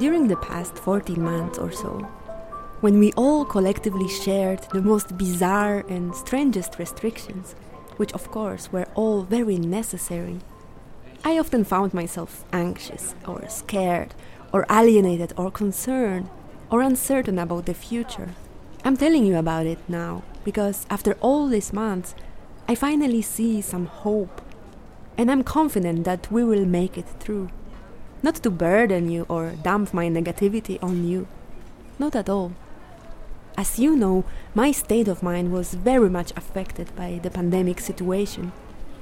During the past 14 months or so, when we all collectively shared the most bizarre and strangest restrictions, which of course were all very necessary, I often found myself anxious or scared or alienated or concerned or uncertain about the future. I'm telling you about it now because after all these months, I finally see some hope and I'm confident that we will make it through. Not to burden you or dump my negativity on you. Not at all. As you know, my state of mind was very much affected by the pandemic situation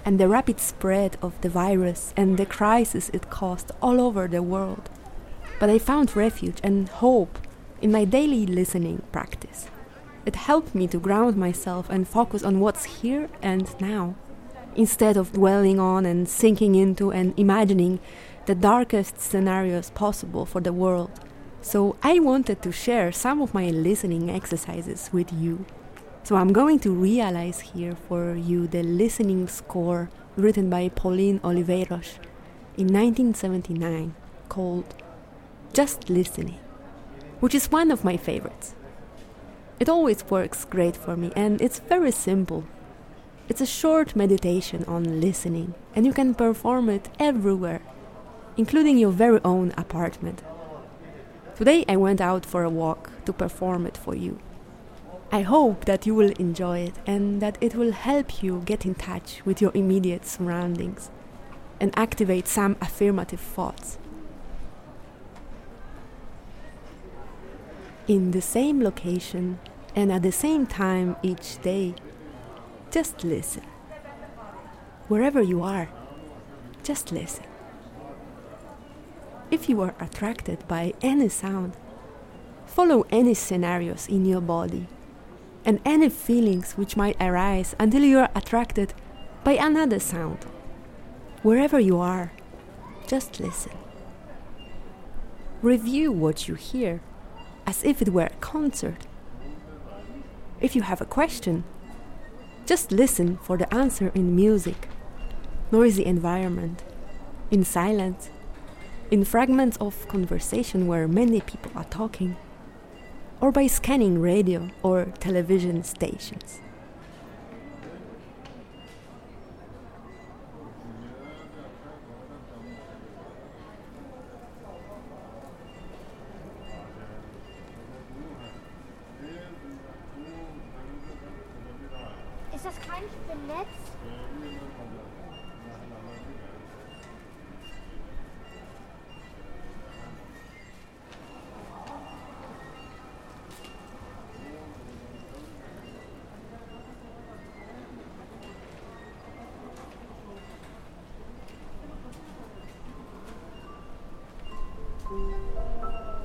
and the rapid spread of the virus and the crisis it caused all over the world. But I found refuge and hope in my daily listening practice. It helped me to ground myself and focus on what's here and now, instead of dwelling on and sinking into and imagining the darkest scenarios possible for the world. So I wanted to share some of my listening exercises with you. So I'm going to realize here for you the listening score written by Pauline Oliveros in 1979 called Just Listening, which is one of my favorites. It always works great for me and it's very simple. It's a short meditation on listening and you can perform it everywhere including your very own apartment. Today I went out for a walk to perform it for you. I hope that you will enjoy it and that it will help you get in touch with your immediate surroundings and activate some affirmative thoughts. In the same location and at the same time each day, just listen. Wherever you are, just listen. If you are attracted by any sound, follow any scenarios in your body and any feelings which might arise until you are attracted by another sound. Wherever you are, just listen. Review what you hear as if it were a concert. If you have a question, just listen for the answer in music, noisy environment, in silence, in fragments of conversation where many people are talking, or by scanning radio or television stations. das kein Spinnetz? Thank